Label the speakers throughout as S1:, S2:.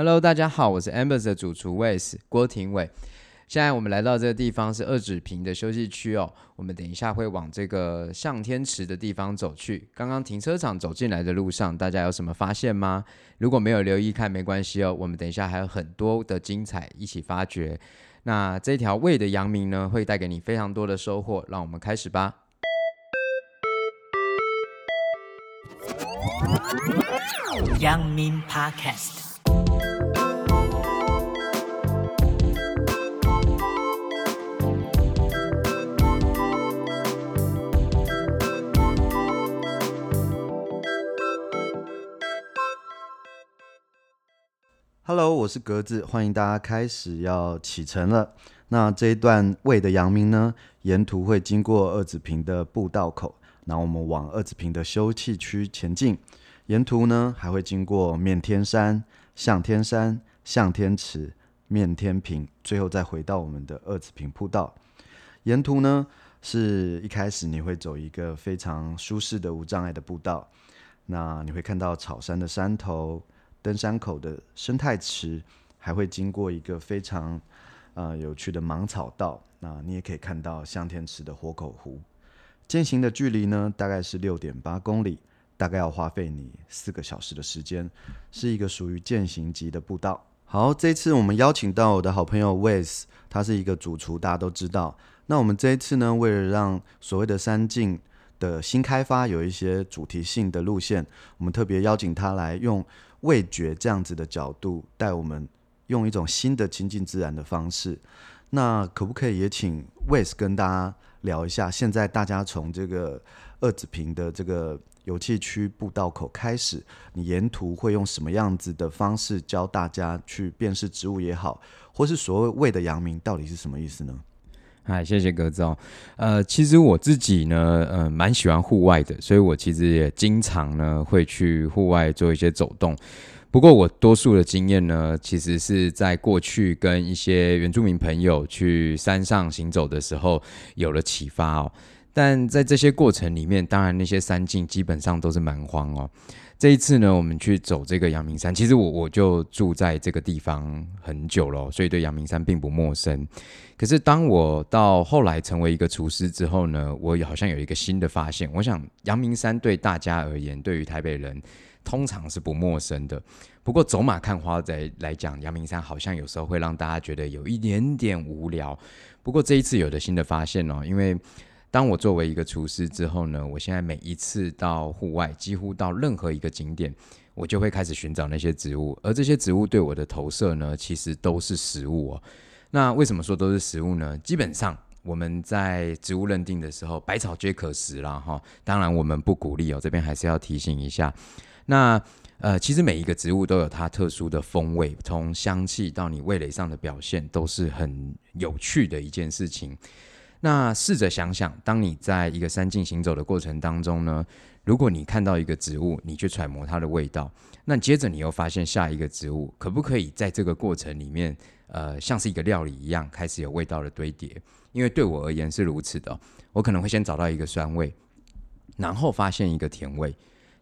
S1: Hello，大家好，我是 Amber 的主厨 Wes 郭廷伟。现在我们来到这个地方是二指坪的休息区哦。我们等一下会往这个向天池的地方走去。刚刚停车场走进来的路上，大家有什么发现吗？如果没有留意看，没关系哦。我们等一下还有很多的精彩一起发掘。那这条味的阳明呢，会带给你非常多的收获。让我们开始吧。阳明 Podcast。
S2: Hello，我是格子，欢迎大家开始要启程了。那这一段未的阳明呢，沿途会经过二子坪的步道口，那我们往二子坪的休憩区前进。沿途呢还会经过面天山、向天山、向天池、面天坪，最后再回到我们的二子坪步道。沿途呢是一开始你会走一个非常舒适的无障碍的步道，那你会看到草山的山头。登山口的生态池，还会经过一个非常呃有趣的芒草道。那你也可以看到向天池的活口湖。健行的距离呢，大概是六点八公里，大概要花费你四个小时的时间，是一个属于健行级的步道。好，这次我们邀请到我的好朋友 Wes，他是一个主厨，大家都知道。那我们这一次呢，为了让所谓的山径的新开发有一些主题性的路线，我们特别邀请他来用。味觉这样子的角度带我们用一种新的亲近自然的方式，那可不可以也请 Wes 跟大家聊一下？现在大家从这个二子坪的这个游憩区步道口开始，你沿途会用什么样子的方式教大家去辨识植物也好，或是所谓味的阳明到底是什么意思呢？
S1: 嗨，谢谢格子哦。呃，其实我自己呢，呃，蛮喜欢户外的，所以我其实也经常呢会去户外做一些走动。不过我多数的经验呢，其实是在过去跟一些原住民朋友去山上行走的时候有了启发哦。但在这些过程里面，当然那些山径基本上都是蛮荒哦。这一次呢，我们去走这个阳明山，其实我我就住在这个地方很久了，所以对阳明山并不陌生。可是当我到后来成为一个厨师之后呢，我好像有一个新的发现。我想阳明山对大家而言，对于台北人通常是不陌生的。不过走马看花在来讲，阳明山好像有时候会让大家觉得有一点点无聊。不过这一次有了新的发现哦，因为。当我作为一个厨师之后呢，我现在每一次到户外，几乎到任何一个景点，我就会开始寻找那些植物，而这些植物对我的投射呢，其实都是食物哦。那为什么说都是食物呢？基本上我们在植物认定的时候，百草皆可食啦哈。当然我们不鼓励哦，这边还是要提醒一下。那呃，其实每一个植物都有它特殊的风味，从香气到你味蕾上的表现，都是很有趣的一件事情。那试着想想，当你在一个山径行走的过程当中呢，如果你看到一个植物，你去揣摩它的味道，那接着你又发现下一个植物，可不可以在这个过程里面，呃，像是一个料理一样，开始有味道的堆叠？因为对我而言是如此的，我可能会先找到一个酸味，然后发现一个甜味。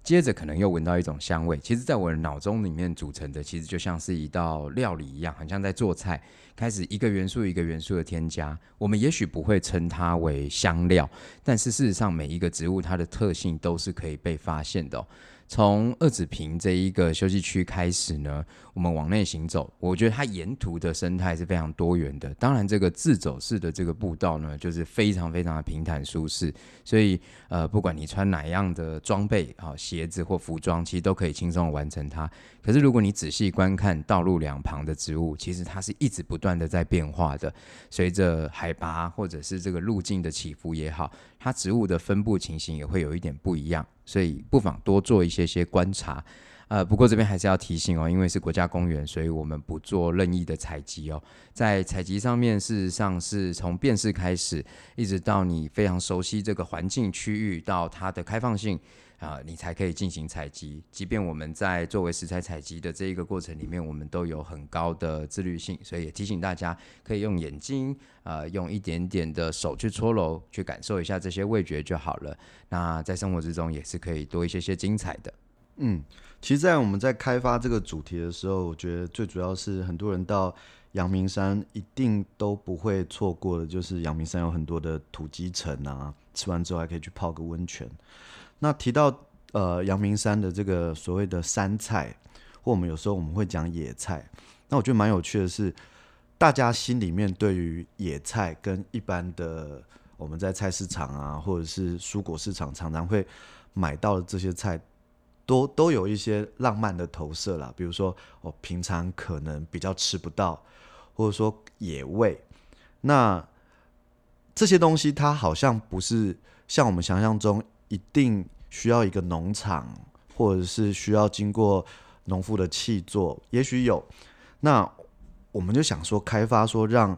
S1: 接着可能又闻到一种香味，其实在我的脑中里面组成的，其实就像是一道料理一样，很像在做菜。开始一个元素一个元素的添加，我们也许不会称它为香料，但是事实上每一个植物它的特性都是可以被发现的。从二子坪这一个休息区开始呢，我们往内行走，我觉得它沿途的生态是非常多元的。当然，这个自走式的这个步道呢，就是非常非常的平坦舒适，所以呃，不管你穿哪样的装备啊，鞋子或服装，其实都可以轻松完成它。可是，如果你仔细观看道路两旁的植物，其实它是一直不断的在变化的，随着海拔或者是这个路径的起伏也好，它植物的分布情形也会有一点不一样。所以不妨多做一些些观察，呃，不过这边还是要提醒哦，因为是国家公园，所以我们不做任意的采集哦。在采集上面，事实上是从辨识开始，一直到你非常熟悉这个环境区域，到它的开放性。啊、你才可以进行采集。即便我们在作为食材采集的这一个过程里面，我们都有很高的自律性，所以也提醒大家可以用眼睛，呃，用一点点的手去搓揉，去感受一下这些味觉就好了。那在生活之中也是可以多一些些精彩的。
S2: 嗯，其实，在我们在开发这个主题的时候，我觉得最主要是很多人到阳明山一定都不会错过的，就是阳明山有很多的土鸡城啊，吃完之后还可以去泡个温泉。那提到呃阳明山的这个所谓的山菜，或我们有时候我们会讲野菜，那我觉得蛮有趣的是，大家心里面对于野菜跟一般的我们在菜市场啊，或者是蔬果市场常常会买到的这些菜，都都有一些浪漫的投射啦。比如说，我平常可能比较吃不到，或者说野味。那这些东西它好像不是像我们想象中一定需要一个农场，或者是需要经过农夫的气作。也许有，那我们就想说开发说让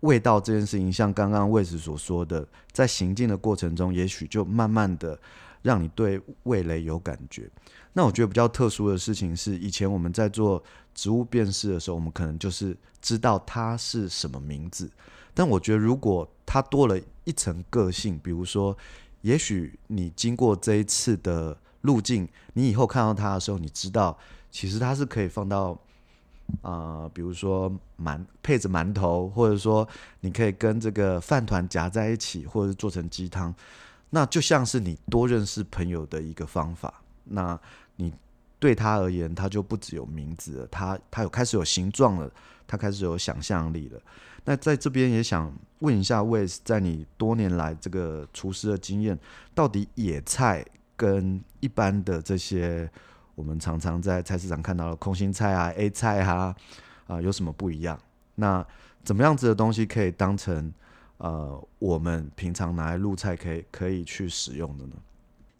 S2: 味道这件事情，像刚刚魏子所说的，在行进的过程中，也许就慢慢的。让你对味蕾有感觉。那我觉得比较特殊的事情是，以前我们在做植物辨识的时候，我们可能就是知道它是什么名字。但我觉得，如果它多了一层个性，比如说，也许你经过这一次的路径，你以后看到它的时候，你知道其实它是可以放到啊、比如说馒配着馒头，或者说你可以跟这个饭团夹在一起，或者是做成鸡汤。那就像是你多认识朋友的一个方法。那你对他而言，他就不只有名字了，他他有开始有形状了，他开始有想象力了。那在这边也想问一下 Wes，在你多年来这个厨师的经验，到底野菜跟一般的这些我们常常在菜市场看到的空心菜啊、A 菜啊啊、有什么不一样？那怎么样子的东西可以当成？呃，我们平常拿来入菜可以可以去使用的呢？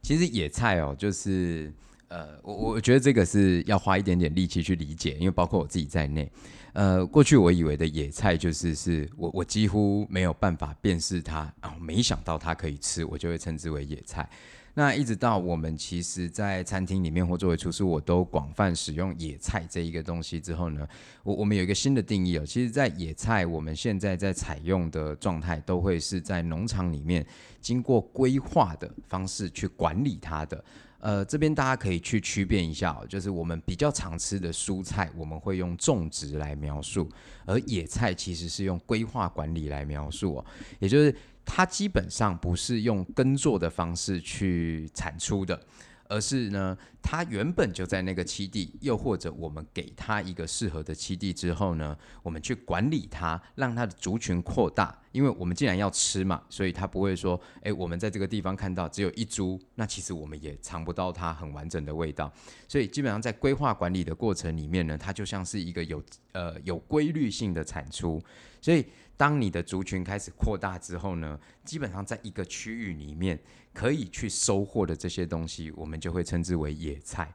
S1: 其实野菜哦，就是呃，我我觉得这个是要花一点点力气去理解，因为包括我自己在内，呃，过去我以为的野菜就是是我我几乎没有办法辨识它，然后没想到它可以吃，我就会称之为野菜。那一直到我们其实，在餐厅里面或作为厨师，我都广泛使用野菜这一个东西之后呢，我我们有一个新的定义哦。其实，在野菜，我们现在在采用的状态，都会是在农场里面经过规划的方式去管理它的。呃，这边大家可以去区辨一下，就是我们比较常吃的蔬菜，我们会用种植来描述，而野菜其实是用规划管理来描述哦，也就是。它基本上不是用耕作的方式去产出的，而是呢，它原本就在那个栖地，又或者我们给它一个适合的栖地之后呢，我们去管理它，让它的族群扩大。因为我们既然要吃嘛，所以它不会说，诶，我们在这个地方看到只有一株，那其实我们也尝不到它很完整的味道。所以基本上在规划管理的过程里面呢，它就像是一个有呃有规律性的产出，所以。当你的族群开始扩大之后呢，基本上在一个区域里面可以去收获的这些东西，我们就会称之为野菜。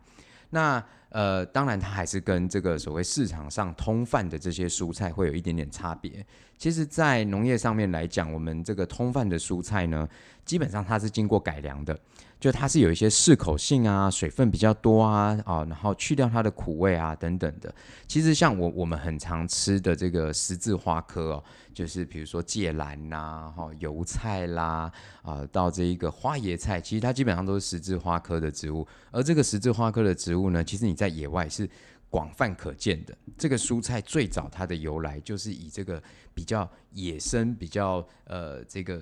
S1: 那呃，当然它还是跟这个所谓市场上通贩的这些蔬菜会有一点点差别。其实，在农业上面来讲，我们这个通贩的蔬菜呢，基本上它是经过改良的。就它是有一些适口性啊，水分比较多啊，啊，然后去掉它的苦味啊等等的。其实像我我们很常吃的这个十字花科哦，就是比如说芥蓝呐、哈油菜啦，啊，到这一个花椰菜，其实它基本上都是十字花科的植物。而这个十字花科的植物呢，其实你在野外是广泛可见的。这个蔬菜最早它的由来就是以这个比较野生、比较呃这个。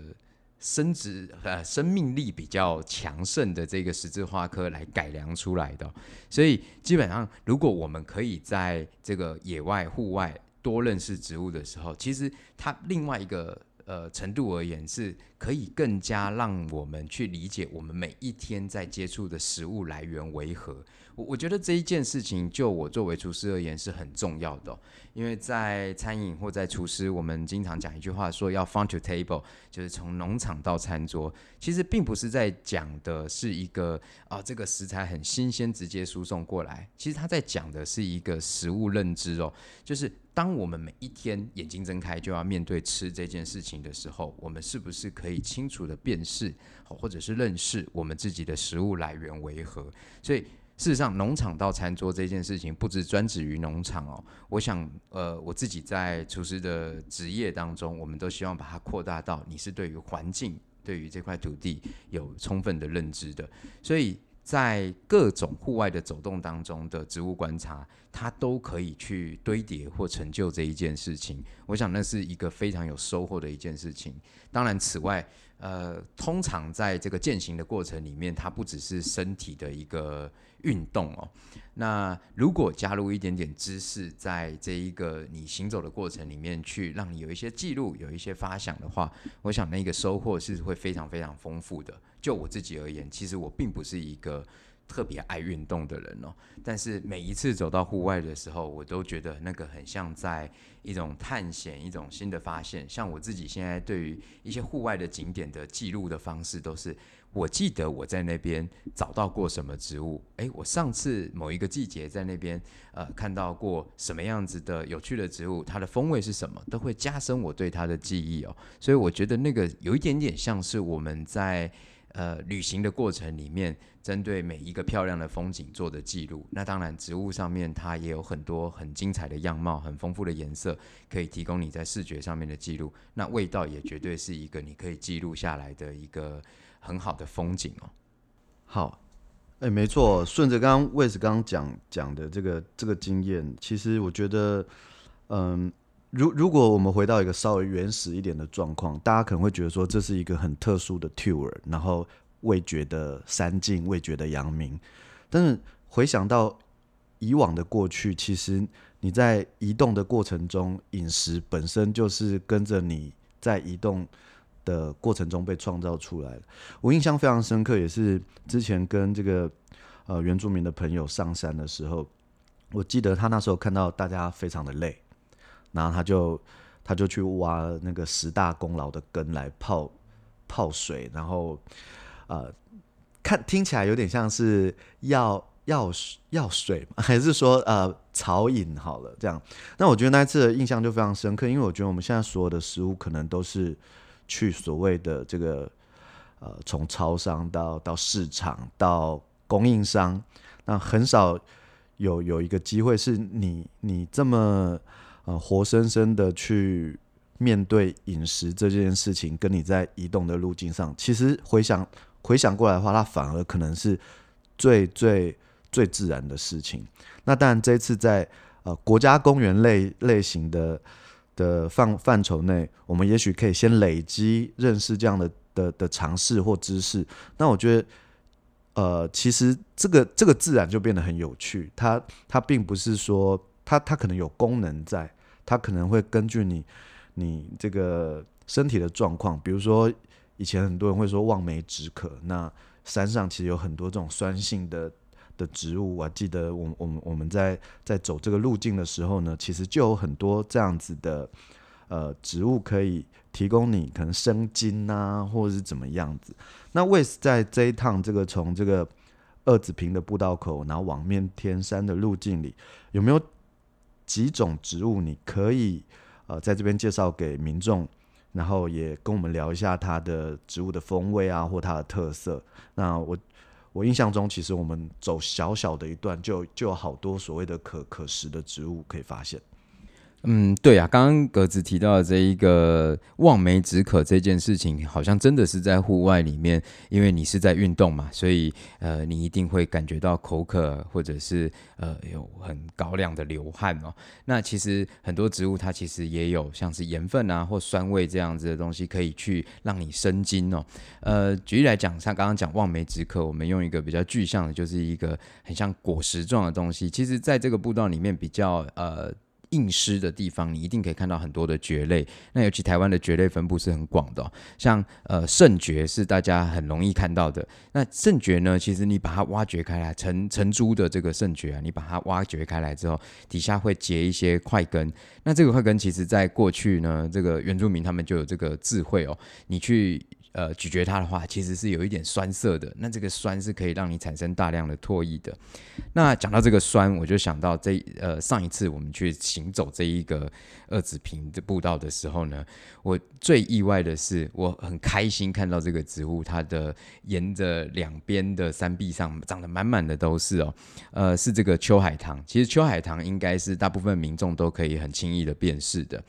S1: 生殖呃生命力比较强盛的这个十字花科来改良出来的，所以基本上如果我们可以在这个野外户外多认识植物的时候，其实它另外一个呃程度而言是可以更加让我们去理解我们每一天在接触的食物来源为何。我我觉得这一件事情，就我作为厨师而言是很重要的，因为在餐饮或在厨师，我们经常讲一句话，说要 farm to table，就是从农场到餐桌。其实并不是在讲的是一个啊，这个食材很新鲜，直接输送过来。其实他在讲的是一个食物认知哦，就是当我们每一天眼睛睁开就要面对吃这件事情的时候，我们是不是可以清楚地辨识，或者是认识我们自己的食物来源为何？所以。事实上，农场到餐桌这件事情不只专指于农场哦。我想，呃，我自己在厨师的职业当中，我们都希望把它扩大到你是对于环境、对于这块土地有充分的认知的。所以，在各种户外的走动当中的植物观察，它都可以去堆叠或成就这一件事情。我想那是一个非常有收获的一件事情。当然，此外，呃，通常在这个践行的过程里面，它不只是身体的一个运动哦。那如果加入一点点知识，在这一个你行走的过程里面，去让你有一些记录，有一些发想的话，我想那个收获是会非常非常丰富的。就我自己而言，其实我并不是一个特别爱运动的人哦，但是每一次走到户外的时候，我都觉得那个很像在一种探险，一种新的发现。像我自己现在对于一些户外的景点的记录的方式，都是我记得我在那边找到过什么植物，诶，我上次某一个季节在那边呃看到过什么样子的有趣的植物，它的风味是什么，都会加深我对它的记忆哦。所以我觉得那个有一点点像是我们在。呃，旅行的过程里面，针对每一个漂亮的风景做的记录。那当然，植物上面它也有很多很精彩的样貌，很丰富的颜色，可以提供你在视觉上面的记录。那味道也绝对是一个你可以记录下来的一个很好的风景哦。
S2: 好，哎、没错，顺着刚刚 Wes 刚刚讲讲的这个这个经验，其实我觉得，嗯。如如果我们回到一个稍微原始一点的状况，大家可能会觉得说，这是一个很特殊的 tour，然后味觉的山径，味觉的阳明。但是回想到以往的过去，其实你在移动的过程中，饮食本身就是跟着你在移动的过程中被创造出来。我印象非常深刻，也是之前跟这个呃原住民的朋友上山的时候，我记得他那时候看到大家非常的累。然后他就他就去挖那个十大功劳的根来泡泡水，然后呃，看听起来有点像是药药药水 还是说呃草饮好了这样。那我觉得那一次的印象就非常深刻，因为我觉得我们现在所有的食物可能都是去所谓的这个呃从超商到到市场到供应商，那很少有有一个机会是你你这么。呃，活生生的去面对饮食这件事情，跟你在移动的路径上，其实回想回想过来的话，它反而可能是最最最自然的事情。那当然，这次在呃国家公园类类型的的范范畴内，我们也许可以先累积认识这样的的的尝试或知识。那我觉得，呃，其实这个这个自然就变得很有趣。它它并不是说。它它可能有功能在，它可能会根据你你这个身体的状况，比如说以前很多人会说望梅止渴，那山上其实有很多这种酸性的的植物。我记得我我们我们在在走这个路径的时候呢，其实就有很多这样子的呃植物可以提供你可能生津啊，或者是怎么样子。那 Wes 在这一趟这个从这个二子坪的步道口，然后往面天山的路径里，有没有？几种植物，你可以呃在这边介绍给民众，然后也跟我们聊一下它的植物的风味啊，或它的特色。那我我印象中，其实我们走小小的一段就，就有好多所谓的可可食的植物可以发现。
S1: 嗯，对啊，刚刚格子提到的这一个望梅止渴这件事情，好像真的是在户外里面，因为你是在运动嘛，所以呃，你一定会感觉到口渴，或者是呃有很高量的流汗哦。那其实很多植物它其实也有像是盐分啊或酸味这样子的东西，可以去让你生津哦。呃，举例来讲，像刚刚讲望梅止渴，我们用一个比较具象的，就是一个很像果实状的东西。其实在这个步道里面比较呃。硬湿的地方，你一定可以看到很多的蕨类。那尤其台湾的蕨类分布是很广的，像呃圣蕨是大家很容易看到的。那圣蕨呢，其实你把它挖掘开来，成成株的这个圣蕨啊，你把它挖掘开来之后，底下会结一些块根。那这个块根其实在过去呢，这个原住民他们就有这个智慧哦，你去。呃，咀嚼它的话，其实是有一点酸涩的。那这个酸是可以让你产生大量的唾液的。那讲到这个酸，我就想到这呃上一次我们去行走这一个二子坪的步道的时候呢，我最意外的是，我很开心看到这个植物，它的沿着两边的山壁上长得满满的都是哦，呃，是这个秋海棠。其实秋海棠应该是大部分民众都可以很轻易的辨识的。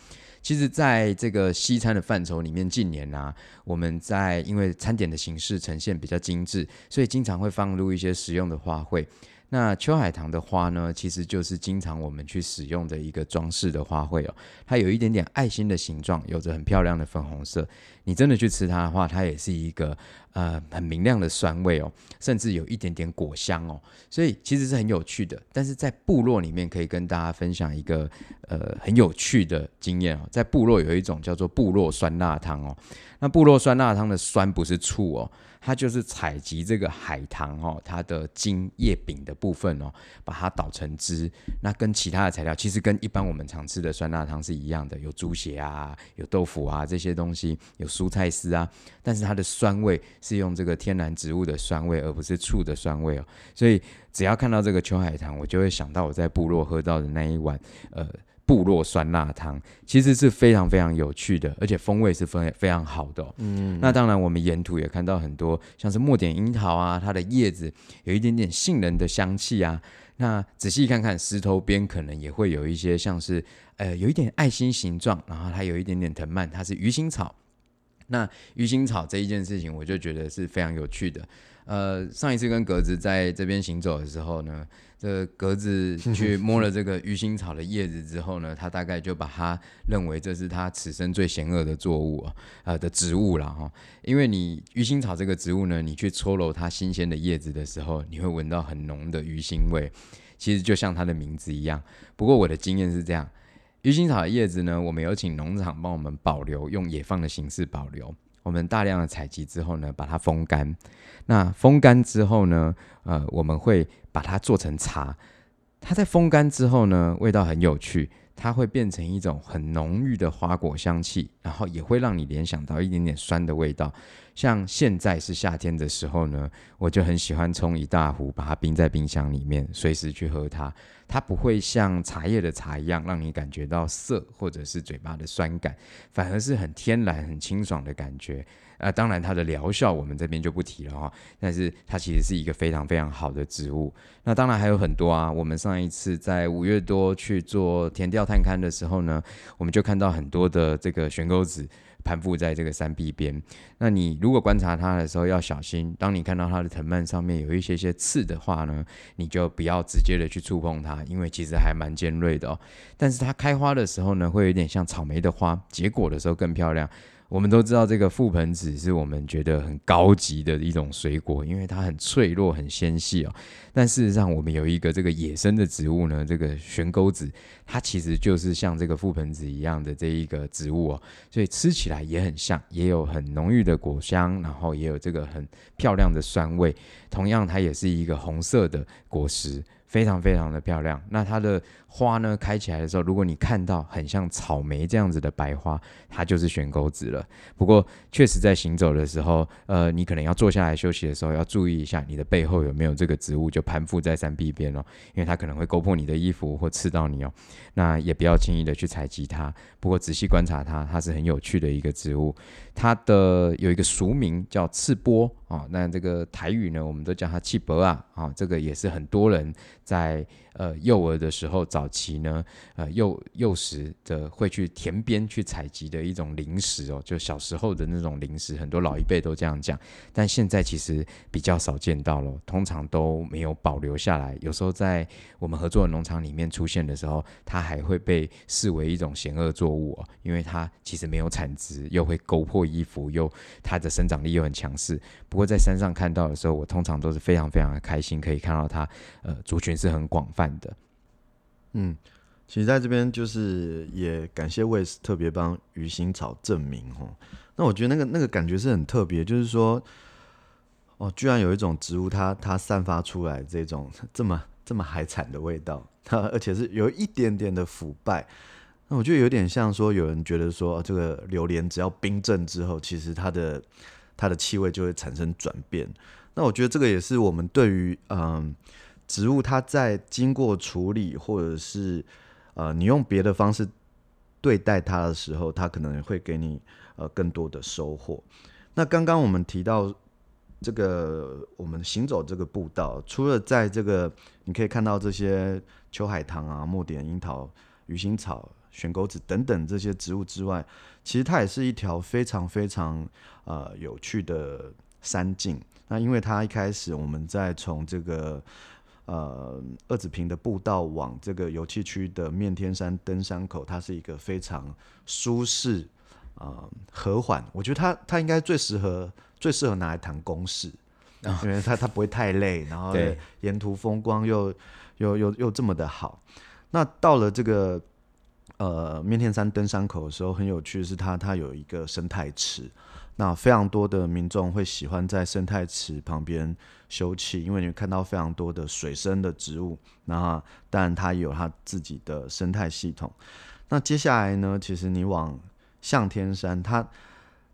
S1: 其实，在这个西餐的范畴里面，近年啊，我们在在因为餐点的形式呈现比较精致，所以经常会放入一些实用的花卉。那秋海棠的花呢，其实就是经常我们去使用的一个装饰的花卉哦。它有一点点爱心的形状，有着很漂亮的粉红色。你真的去吃它的话，它也是一个呃很明亮的酸味哦，甚至有一点点果香哦。所以其实是很有趣的。但是在部落里面，可以跟大家分享一个呃很有趣的经验哦。在部落有一种叫做部落酸辣汤哦。那部落酸辣汤的酸不是醋哦。它就是采集这个海棠哦，它的茎叶柄的部分哦，把它捣成汁。那跟其他的材料，其实跟一般我们常吃的酸辣汤是一样的，有猪血啊，有豆腐啊这些东西，有蔬菜丝啊。但是它的酸味是用这个天然植物的酸味，而不是醋的酸味哦。所以只要看到这个秋海棠，我就会想到我在部落喝到的那一碗呃。部落酸辣汤其实是非常非常有趣的，而且风味是非非常好的哦。嗯，那当然，我们沿途也看到很多像是墨点樱桃啊，它的叶子有一点点杏仁的香气啊。那仔细看看石头边，可能也会有一些像是呃有一点爱心形状，然后它有一点点藤蔓，它是鱼腥草。那鱼腥草这一件事情，我就觉得是非常有趣的。呃，上一次跟格子在这边行走的时候呢，这格子 去摸了这个鱼腥草的叶子之后呢，他大概就把它认为这是他此生最险恶的作物啊，呃的植物了哈。因为你鱼腥草这个植物呢，你去搓揉它新鲜的叶子的时候，你会闻到很浓的鱼腥味，其实就像它的名字一样。不过我的经验是这样，鱼腥草的叶子呢，我们有请农场帮我们保留，用野放的形式保留。我们大量的采集之后呢，把它风干。那风干之后呢，呃，我们会把它做成茶。它在风干之后呢，味道很有趣。它会变成一种很浓郁的花果香气，然后也会让你联想到一点点酸的味道。像现在是夏天的时候呢，我就很喜欢冲一大壶，把它冰在冰箱里面，随时去喝它。它不会像茶叶的茶一样，让你感觉到涩或者是嘴巴的酸感，反而是很天然、很清爽的感觉。啊，当然它的疗效我们这边就不提了哈，但是它其实是一个非常非常好的植物。那当然还有很多啊，我们上一次在五月多去做田调探勘的时候呢，我们就看到很多的这个悬钩子攀附在这个山壁边。那你如果观察它的时候要小心，当你看到它的藤蔓上面有一些些刺的话呢，你就不要直接的去触碰它，因为其实还蛮尖锐的哦。但是它开花的时候呢，会有点像草莓的花，结果的时候更漂亮。我们都知道这个覆盆子是我们觉得很高级的一种水果，因为它很脆弱、很纤细哦。但事实上，我们有一个这个野生的植物呢，这个悬钩子，它其实就是像这个覆盆子一样的这一个植物哦，所以吃起来也很像，也有很浓郁的果香，然后也有这个很漂亮的酸味。同样，它也是一个红色的果实。非常非常的漂亮。那它的花呢，开起来的时候，如果你看到很像草莓这样子的白花，它就是悬钩子了。不过，确实在行走的时候，呃，你可能要坐下来休息的时候，要注意一下你的背后有没有这个植物就攀附在山壁边哦，因为它可能会勾破你的衣服或刺到你哦。那也不要轻易的去采集它。不过仔细观察它，它是很有趣的一个植物。它的有一个俗名叫刺波啊，那这个台语呢，我们都叫它气波啊啊，这个也是很多人在。呃，幼儿的时候找，早期呢，呃，幼幼时的会去田边去采集的一种零食哦，就小时候的那种零食，很多老一辈都这样讲，但现在其实比较少见到了，通常都没有保留下来。有时候在我们合作的农场里面出现的时候，它还会被视为一种险恶作物哦，因为它其实没有产值，又会勾破衣服，又它的生长力又很强势。不过在山上看到的时候，我通常都是非常非常的开心，可以看到它，呃，族群是很广泛。的，
S2: 嗯，其实在这边就是也感谢 Wes 特别帮鱼腥草证明哦。那我觉得那个那个感觉是很特别，就是说，哦，居然有一种植物它，它散发出来这种这么这么海产的味道，它而且是有一点点的腐败。那我觉得有点像说，有人觉得说，这个榴莲只要冰镇之后，其实它的它的气味就会产生转变。那我觉得这个也是我们对于嗯。植物它在经过处理，或者是呃，你用别的方式对待它的时候，它可能会给你呃更多的收获。那刚刚我们提到这个，我们行走这个步道，除了在这个你可以看到这些秋海棠啊、墨点樱桃、鱼腥草、悬钩子等等这些植物之外，其实它也是一条非常非常呃有趣的山径。那因为它一开始我们在从这个呃二子坪的步道往这个油气区的面天山登山口，它是一个非常舒适啊、呃、和缓。我觉得它它应该最适合最适合拿来谈公事，哦、因为它它不会太累，然后沿途风光又又又又这么的好。那到了这个呃面天山登山口的时候，很有趣的是它它有一个生态池。那非常多的民众会喜欢在生态池旁边休憩，因为你会看到非常多的水生的植物。那当然它也有它自己的生态系统。那接下来呢，其实你往向天山，它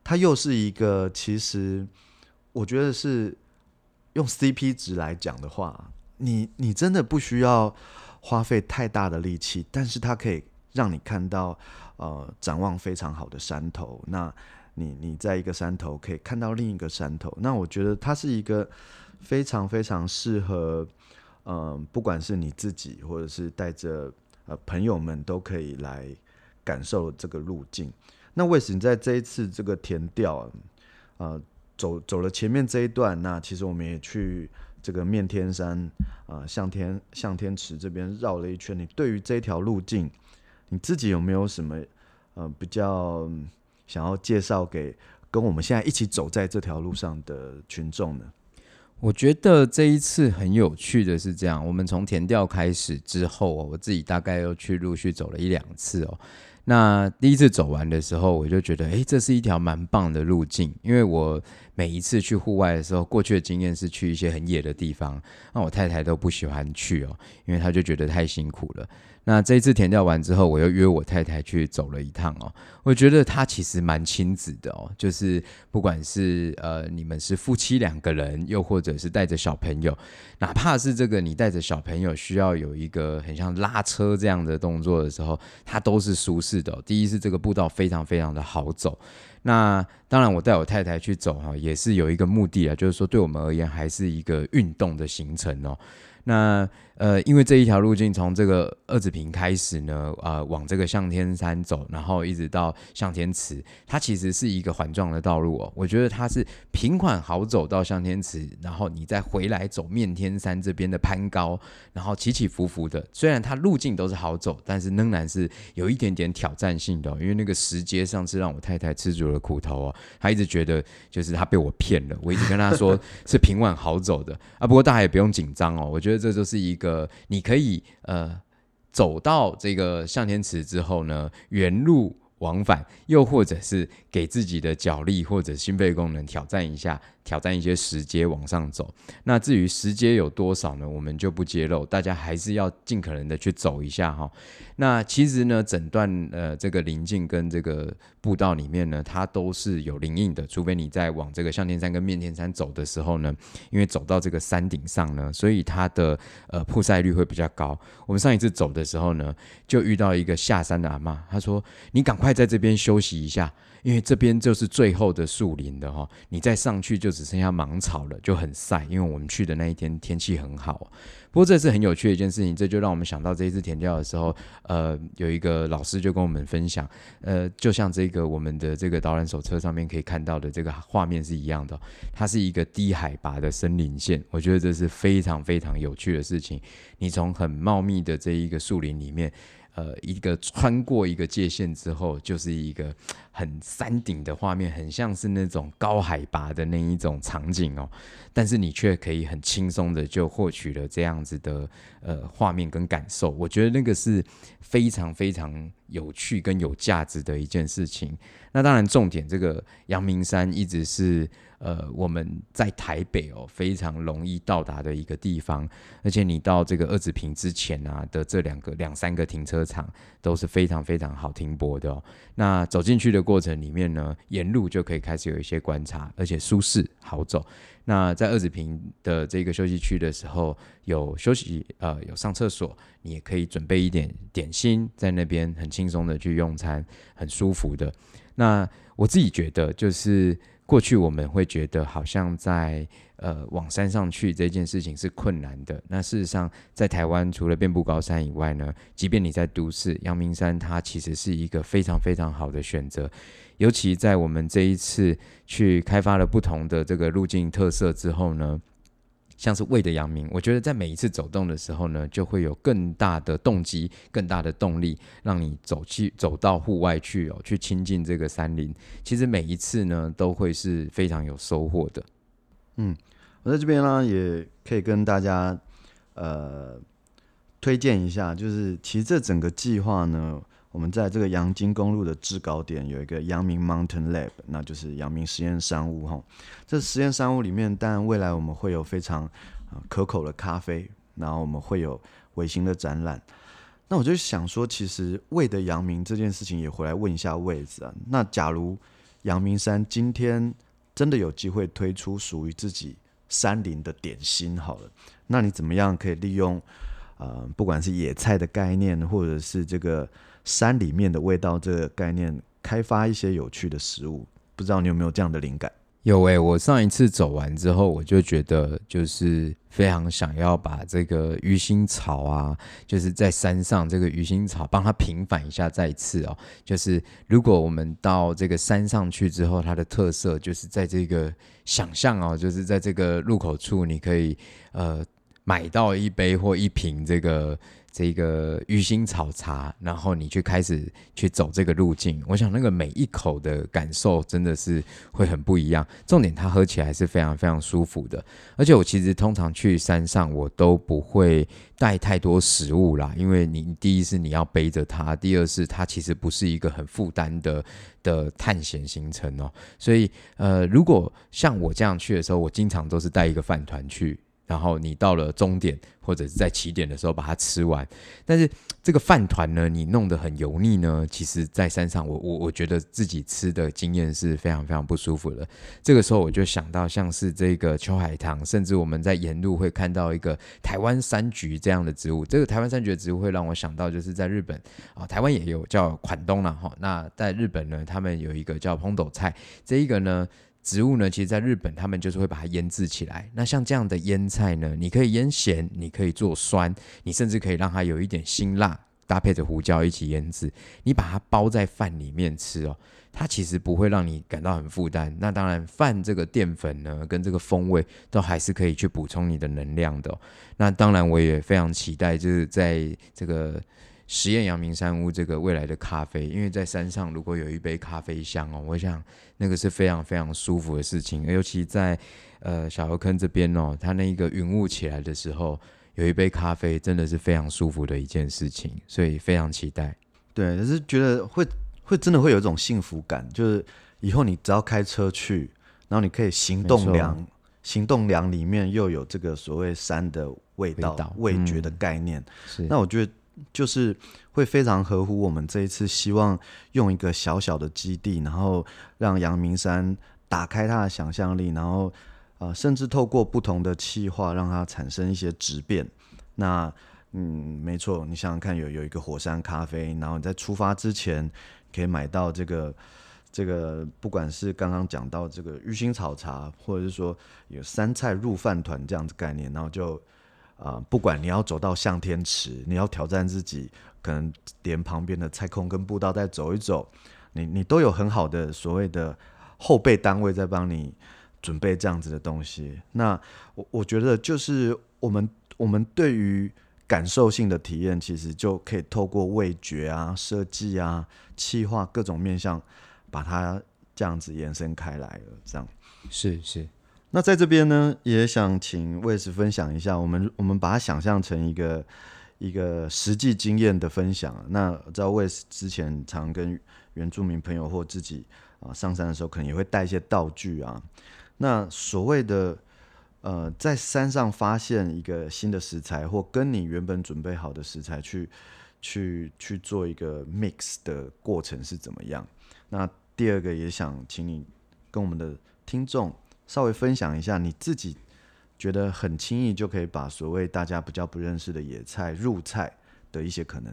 S2: 它又是一个，其实我觉得是用 CP 值来讲的话，你你真的不需要花费太大的力气，但是它可以让你看到呃展望非常好的山头。那你你在一个山头可以看到另一个山头，那我觉得它是一个非常非常适合，嗯、不管是你自己或者是带着呃朋友们都可以来感受这个路径。那为什么在这一次这个田调，呃，走走了前面这一段，那其实我们也去这个面天山啊、向天向天池这边绕了一圈。你对于这条路径，你自己有没有什么呃比较？想要介绍给跟我们现在一起走在这条路上的群众呢？
S1: 我觉得这一次很有趣的是这样，我们从田调开始之后，我自己大概又去陆续走了一两次哦。那第一次走完的时候，我就觉得，诶，这是一条蛮棒的路径，因为我每一次去户外的时候，过去的经验是去一些很野的地方，那我太太都不喜欢去哦，因为她就觉得太辛苦了。那这一次田调完之后，我又约我太太去走了一趟哦。我觉得她其实蛮亲子的哦，就是不管是呃你们是夫妻两个人，又或者是带着小朋友，哪怕是这个你带着小朋友需要有一个很像拉车这样的动作的时候，它都是舒适的哦。第一是这个步道非常非常的好走。那当然我带我太太去走哈，也是有一个目的啊，就是说对我们而言还是一个运动的行程哦。那呃，因为这一条路径从这个二子坪开始呢，呃，往这个向天山走，然后一直到向天池，它其实是一个环状的道路哦。我觉得它是平缓好走到向天池，然后你再回来走面天山这边的攀高，然后起起伏伏的。虽然它路径都是好走，但是仍然是有一点点挑战性的哦，因为那个石阶上次让我太太吃足了苦头哦，她一直觉得就是她被我骗了。我一直跟她说 是平缓好走的啊，不过大家也不用紧张哦，我觉得这就是一个。呃，你可以呃走到这个向天池之后呢，原路往返，又或者是给自己的脚力或者心肺功能挑战一下。挑战一些石阶往上走，那至于石阶有多少呢？我们就不揭露，大家还是要尽可能的去走一下哈。那其实呢，整段呃这个林径跟这个步道里面呢，它都是有林荫的，除非你在往这个向天山跟面天山走的时候呢，因为走到这个山顶上呢，所以它的呃曝晒率会比较高。我们上一次走的时候呢，就遇到一个下山的阿嬷，她说：“你赶快在这边休息一下。”因为这边就是最后的树林的哈，你再上去就只剩下芒草了，就很晒。因为我们去的那一天天气很好，不过这是很有趣的一件事情，这就让我们想到这一次田调的时候，呃，有一个老师就跟我们分享，呃，就像这个我们的这个导览手册上面可以看到的这个画面是一样的，它是一个低海拔的森林线，我觉得这是非常非常有趣的事情。你从很茂密的这一个树林里面。呃，一个穿过一个界限之后，就是一个 很山顶的画面，很像是那种高海拔的那一种场景哦。但是你却可以很轻松的就获取了这样子的呃画面跟感受，我觉得那个是非常非常有趣跟有价值的一件事情。那当然，重点这个阳明山一直是。呃，我们在台北哦，非常容易到达的一个地方，而且你到这个二子坪之前啊的这两个两三个停车场都是非常非常好停泊的哦。那走进去的过程里面呢，沿路就可以开始有一些观察，而且舒适好走。那在二子坪的这个休息区的时候，有休息呃有上厕所，你也可以准备一点点心在那边，很轻松的去用餐，很舒服的。那我自己觉得就是。过去我们会觉得好像在呃往山上去这件事情是困难的。那事实上，在台湾除了遍布高山以外呢，即便你在都市，阳明山它其实是一个非常非常好的选择。尤其在我们这一次去开发了不同的这个路径特色之后呢。像是为的阳明，我觉得在每一次走动的时候呢，就会有更大的动机、更大的动力，让你走去走到户外去哦，去亲近这个山林。其实每一次呢，都会是非常有收获的。
S2: 嗯，我在这边呢，也可以跟大家呃推荐一下，就是其实这整个计划呢。我们在这个阳金公路的制高点有一个阳明 Mountain Lab，那就是阳明实验山屋哈。这实验山屋里面，当然未来我们会有非常可口的咖啡，然后我们会有微型的展览。那我就想说，其实为的阳明这件事情也回来问一下位置啊。那假如阳明山今天真的有机会推出属于自己山林的点心，好了，那你怎么样可以利用呃，不管是野菜的概念，或者是这个。山里面的味道这个概念，开发一些有趣的食物，不知道你有没有这样的灵感？
S1: 有诶、我上一次走完之后，我就觉得就是非常想要把这个鱼腥草啊，就是在山上这个鱼腥草帮它平反一下。再一次哦，就是如果我们到这个山上去之后，它的特色就是在这个想象哦，就是在这个入口处，你可以呃买到一杯或一瓶这个。这个鱼腥草茶，然后你去开始去走这个路径，我想那个每一口的感受真的是会很不一样。重点它喝起来是非常非常舒服的，而且我其实通常去山上我都不会带太多食物啦，因为你第一是你要背着它，第二是它其实不是一个很负担的的探险行程哦。所以呃，如果像我这样去的时候，我经常都是带一个饭团去。然后你到了终点或者是在起点的时候把它吃完，但是这个饭团呢，你弄得很油腻呢，其实在山上我我我觉得自己吃的经验是非常非常不舒服的。这个时候我就想到像是这个秋海棠，甚至我们在沿路会看到一个台湾山菊这样的植物。这个台湾山菊的植物会让我想到就是在日本啊，台湾也有叫款冬了哈。那在日本呢，他们有一个叫蓬斗菜，这一个呢。植物呢，其实在日本，他们就是会把它腌制起来。那像这样的腌菜呢，你可以腌咸，你可以做酸，你甚至可以让它有一点辛辣，搭配着胡椒一起腌制。你把它包在饭里面吃哦，它其实不会让你感到很负担。那当然，饭这个淀粉呢，跟这个风味都还是可以去补充你的能量的。那当然，我也非常期待，就是在这个。实验阳明山屋这个未来的咖啡，因为在山上如果有一杯咖啡香哦，我想那个是非常非常舒服的事情。尤其在呃小河坑这边哦，它那一个云雾起来的时候，有一杯咖啡真的是非常舒服的一件事情，所以非常期待。
S2: 对，就是觉得会会真的会有一种幸福感，就是以后你只要开车去，然后你可以行动粮，行动粮里面又有这个所谓山的味道、味觉的概念，嗯、是那我觉得。就是会非常合乎我们这一次希望用一个小小的基地，然后让阳明山打开它的想象力，然后呃，甚至透过不同的气化，让它产生一些质变。那嗯，没错，你想想看，有有一个火山咖啡，然后你在出发之前可以买到这个这个，不管是刚刚讲到这个鱼腥草茶，或者是说有山菜入饭团这样子概念，然后就。啊、不管你要走到向天池，你要挑战自己，可能连旁边的菜空跟步道再走一走，你你都有很好的所谓的后备单位在帮你准备这样子的东西。那我我觉得就是我们我们对于感受性的体验，其实就可以透过味觉啊、设计啊、气化各种面向，把它这样子延伸开来了。这样
S1: 是是。
S2: 那在这边呢，也想请魏师分享一下，我们我们把它想象成一个一个实际经验的分享。那知道魏师之前常跟原住民朋友或自己啊上山的时候，可能也会带一些道具啊。那所谓的呃，在山上发现一个新的食材，或跟你原本准备好的食材去去去做一个 mix 的过程是怎么样？那第二个也想请你跟我们的听众。稍微分享一下你自己觉得很轻易就可以把所谓大家比较不认识的野菜入菜的一些可能。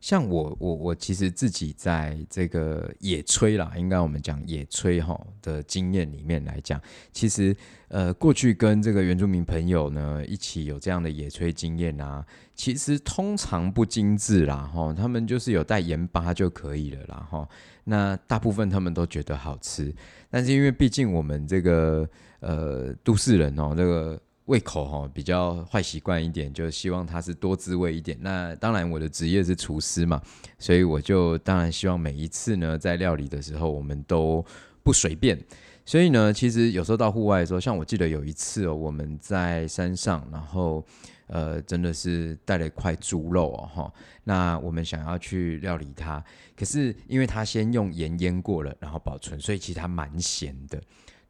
S1: 像我我我其实自己在这个野炊啦，应该我们讲野炊哈的经验里面来讲，其实呃过去跟这个原住民朋友呢一起有这样的野炊经验啊，其实通常不精致啦哈，他们就是有带盐巴就可以了啦哈。那大部分他们都觉得好吃，但是因为毕竟我们这个呃都市人哦，这个。胃口哈比较坏习惯一点，就希望它是多滋味一点。那当然，我的职业是厨师嘛，所以我就当然希望每一次呢，在料理的时候，我们都不随便。所以呢，其实有时候到户外的时候，像我记得有一次哦，我们在山上，然后呃，真的是带了一块猪肉哦哈。那我们想要去料理它，可是因为它先用盐腌过了，然后保存，所以其实它蛮咸的。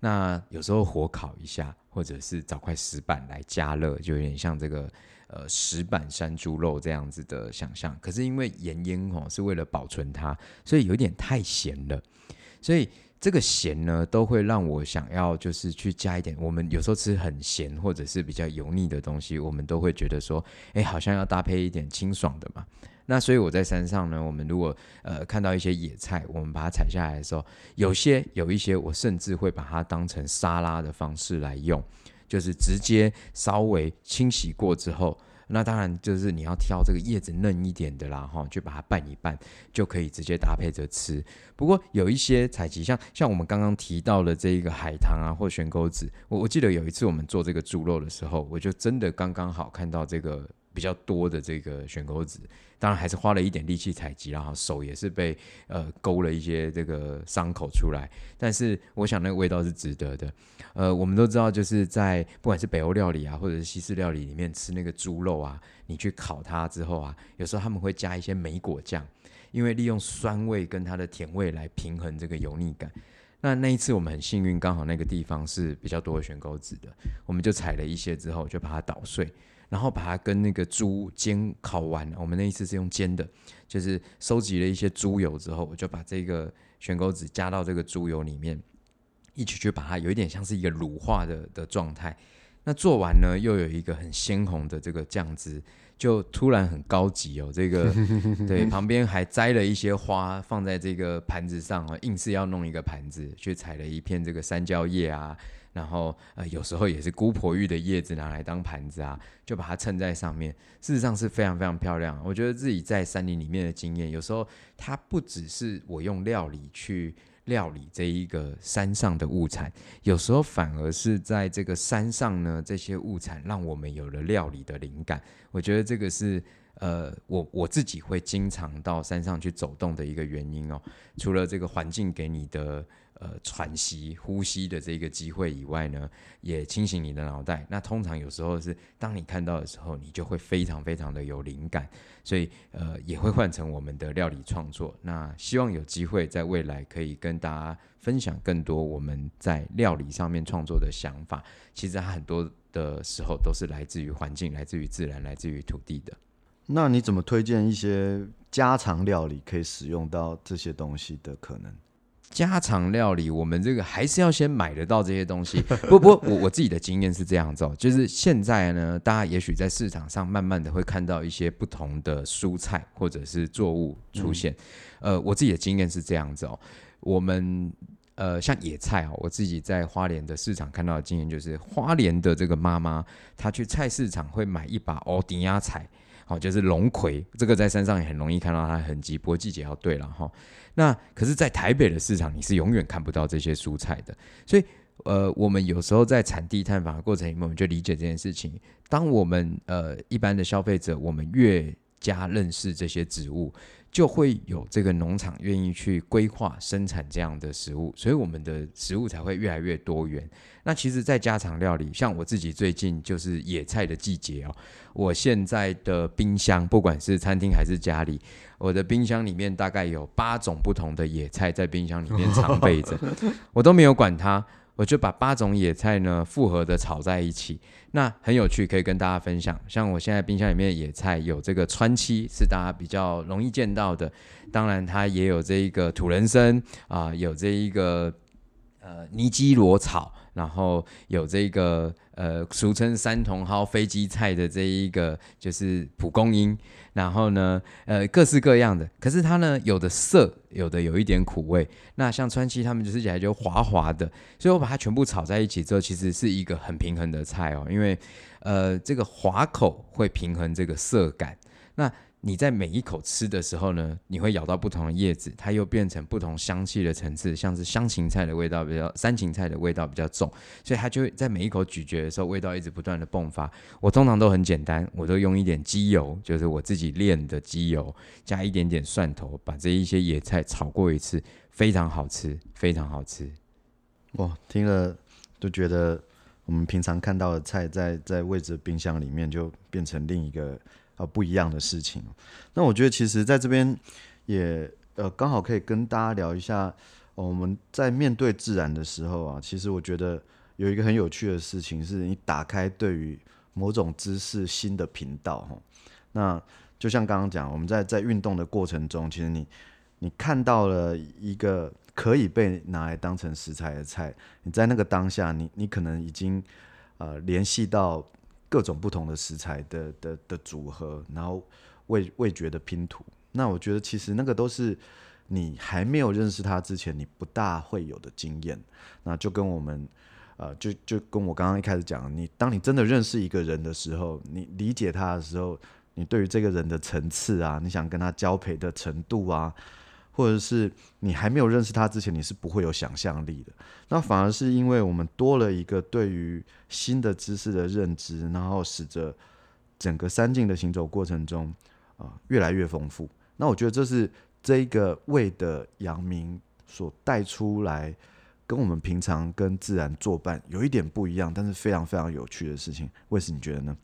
S1: 那有时候火烤一下，或者是找块石板来加热，就有点像这个呃石板山猪肉这样子的想象。可是因为盐腌哦是为了保存它，所以有点太咸了。所以这个咸呢，都会让我想要就是去加一点。我们有时候吃很咸或者是比较油腻的东西，我们都会觉得说，哎，好像要搭配一点清爽的嘛。那所以我在山上呢，我们如果呃看到一些野菜，我们把它采下来的时候，有些有一些我甚至会把它当成沙拉的方式来用，就是直接稍微清洗过之后，那当然就是你要挑这个叶子嫩一点的啦，哈，就把它拌一拌，就可以直接搭配着吃。不过有一些采集，像像我们刚刚提到的这一个海棠啊，或悬钩子，我我记得有一次我们做这个猪肉的时候，我就真的刚刚好看到这个。比较多的这个悬钩子，当然还是花了一点力气采集，然后手也是被呃勾了一些这个伤口出来。但是我想那个味道是值得的。呃，我们都知道，就是在不管是北欧料理啊，或者是西式料理里面吃那个猪肉啊，你去烤它之后啊，有时候他们会加一些莓果酱，因为利用酸味跟它的甜味来平衡这个油腻感。那那一次我们很幸运，刚好那个地方是比较多的悬钩子的，我们就采了一些之后就把它捣碎。然后把它跟那个猪煎烤完，我们那一次是用煎的，就是收集了一些猪油之后，我就把这个悬钩子加到这个猪油里面，一起去把它有一点像是一个乳化的的状态。那做完呢，又有一个很鲜红的这个酱汁，就突然很高级哦。这个 对，旁边还摘了一些花放在这个盘子上哦，硬是要弄一个盘子，去采了一片这个山椒叶啊。然后呃，有时候也是姑婆芋的叶子拿来当盘子啊，就把它衬在上面。事实上是非常非常漂亮。我觉得自己在山林里面的经验，有时候它不只是我用料理去料理这一个山上的物产，有时候反而是在这个山上呢，这些物产让我们有了料理的灵感。我觉得这个是呃，我我自己会经常到山上去走动的一个原因哦。除了这个环境给你的。呃，喘息、呼吸的这个机会以外呢，也清醒你的脑袋。那通常有时候是当你看到的时候，你就会非常非常的有灵感，所以呃，也会换成我们的料理创作。那希望有机会在未来可以跟大家分享更多我们在料理上面创作的想法。其实很多的时候都是来自于环境、来自于自然、来自于土地的。
S2: 那你怎么推荐一些家常料理可以使用到这些东西的可能？
S1: 家常料理，我们这个还是要先买得到这些东西。不不，我我自己的经验是这样子哦，就是现在呢，大家也许在市场上慢慢的会看到一些不同的蔬菜或者是作物出现。嗯、呃，我自己的经验是这样子哦，我们呃像野菜哦，我自己在花莲的市场看到的经验就是，花莲的这个妈妈她去菜市场会买一把欧迪亚菜，好，就是龙葵，这个在山上也很容易看到它的痕迹，不过季节要对了哈。那可是，在台北的市场，你是永远看不到这些蔬菜的。所以，呃，我们有时候在产地探访的过程里面，我们就理解这件事情。当我们呃一般的消费者，我们越加认识这些植物。就会有这个农场愿意去规划生产这样的食物，所以我们的食物才会越来越多元。那其实，在家常料理，像我自己最近就是野菜的季节哦。我现在的冰箱，不管是餐厅还是家里，我的冰箱里面大概有八种不同的野菜在冰箱里面常备着，我都没有管它。我就把八种野菜呢复合的炒在一起，那很有趣，可以跟大家分享。像我现在冰箱里面的野菜有这个川七，是大家比较容易见到的。当然，它也有这一个土人参啊，有这一个呃尼基罗草，然后有这个呃，俗称三同蒿、飞机菜的这一个就是蒲公英，然后呢，呃，各式各样的。可是它呢，有的涩，有的有一点苦味。那像川七他们吃起来就滑滑的，所以我把它全部炒在一起之后，其实是一个很平衡的菜哦，因为呃，这个滑口会平衡这个涩感。那你在每一口吃的时候呢，你会咬到不同的叶子，它又变成不同香气的层次，像是香芹菜的味道比较，山芹菜的味道比较重，所以它就会在每一口咀嚼的时候，味道一直不断的迸发。我通常都很简单，我都用一点鸡油，就是我自己炼的鸡油，加一点点蒜头，把这一些野菜炒过一次，非常好吃，非常好吃。
S2: 哇，听了都觉得我们平常看到的菜在，在位置冰箱里面就变成另一个。呃，不一样的事情。那我觉得，其实在这边也呃，刚好可以跟大家聊一下，我们在面对自然的时候啊，其实我觉得有一个很有趣的事情，是你打开对于某种知识新的频道哈。那就像刚刚讲，我们在在运动的过程中，其实你你看到了一个可以被拿来当成食材的菜，你在那个当下，你你可能已经呃联系到。各种不同的食材的的的组合，然后味味觉的拼图。那我觉得其实那个都是你还没有认识他之前，你不大会有的经验。那就跟我们呃，就就跟我刚刚一开始讲，你当你真的认识一个人的时候，你理解他的时候，你对于这个人的层次啊，你想跟他交配的程度啊。或者是你还没有认识他之前，你是不会有想象力的。那反而是因为我们多了一个对于新的知识的认知，然后使得整个山境的行走过程中啊、越来越丰富。那我觉得这是这一个味的阳明所带出来，跟我们平常跟自然作伴有一点不一样，但是非常非常有趣的事情。为什么你觉得呢？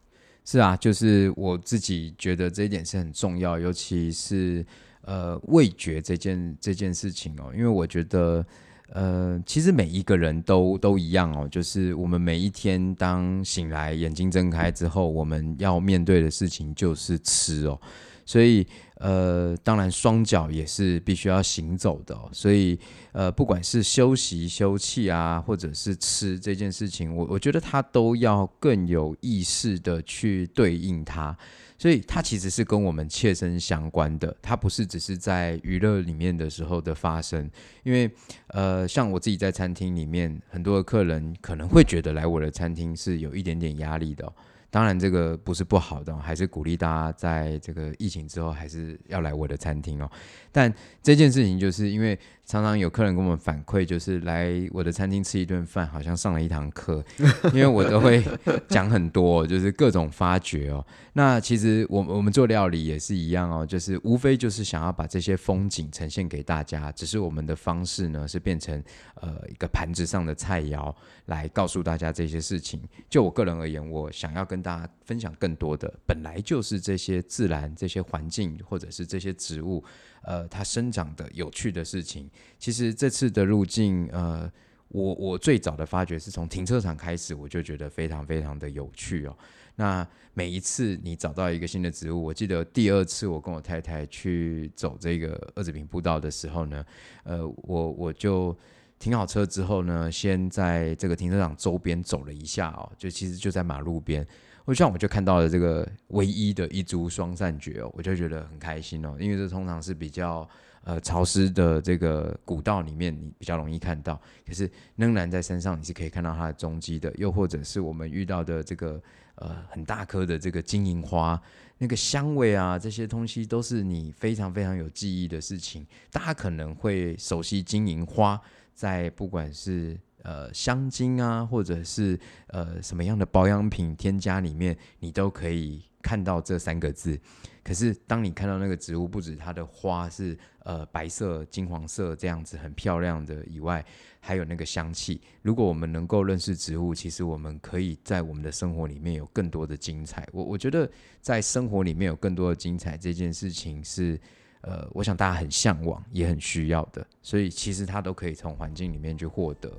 S1: 是啊，就是我自己觉得这一点是很重要，尤其是。呃，味觉这件这件事情哦，因为我觉得，呃，其实每一个人都都一样哦，就是我们每一天当醒来，眼睛睁开之后，我们要面对的事情就是吃哦，所以呃，当然双脚也是必须要行走的，所以呃，不管是休息休憩啊，或者是吃这件事情，我我觉得它都要更有意识的去对应它。所以它其实是跟我们切身相关的，它不是只是在娱乐里面的时候的发生。因为，呃，像我自己在餐厅里面，很多的客人可能会觉得来我的餐厅是有一点点压力的。当然，这个不是不好的，还是鼓励大家在这个疫情之后还是要来我的餐厅哦。但这件事情就是因为常常有客人跟我们反馈，就是来我的餐厅吃一顿饭，好像上了一堂课，因为我都会讲很多，就是各种发掘哦。那其实我我们做料理也是一样哦，就是无非就是想要把这些风景呈现给大家，只是我们的方式呢是变成呃一个盘子上的菜肴来告诉大家这些事情。就我个人而言，我想要跟大家分享更多的，本来就是这些自然、这些环境或者是这些植物，呃，它生长的有趣的事情。其实这次的路径，呃，我我最早的发掘是从停车场开始，我就觉得非常非常的有趣哦。那每一次你找到一个新的植物，我记得第二次我跟我太太去走这个二子坪步道的时候呢，呃，我我就停好车之后呢，先在这个停车场周边走了一下哦，就其实就在马路边，我像我就看到了这个唯一的一株双扇蕨哦，我就觉得很开心哦，因为这通常是比较呃潮湿的这个古道里面你比较容易看到，可是仍然在山上你是可以看到它的踪迹的，又或者是我们遇到的这个。呃，很大颗的这个金银花，那个香味啊，这些东西都是你非常非常有记忆的事情。大家可能会熟悉金银花，在不管是呃香精啊，或者是呃什么样的保养品添加里面，你都可以看到这三个字。可是，当你看到那个植物，不止它的花是呃白色、金黄色这样子很漂亮的以外，还有那个香气。如果我们能够认识植物，其实我们可以在我们的生活里面有更多的精彩。我我觉得在生活里面有更多的精彩这件事情是呃，我想大家很向往，也很需要的。所以其实它都可以从环境里面去获得。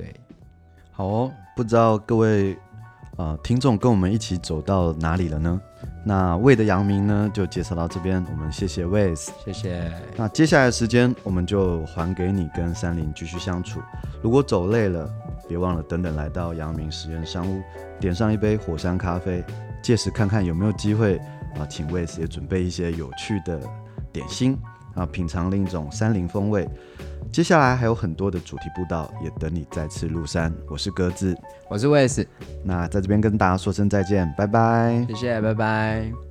S1: 对，
S2: 好哦，不知道各位。呃，听众跟我们一起走到哪里了呢？那魏的阳明呢，就介绍到这边。我们谢谢 Wes，
S1: 谢谢。
S2: 那接下来的时间，我们就还给你跟山林继续相处。如果走累了，别忘了等等来到阳明实验商务，点上一杯火山咖啡，届时看看有没有机会啊，请 Wes 也准备一些有趣的点心啊，品尝另一种山林风味。接下来还有很多的主题步道也等你再次入山。我是鸽子，
S1: 我是 Wes，
S2: 那在这边跟大家说声再见，拜拜，
S1: 谢谢，拜拜。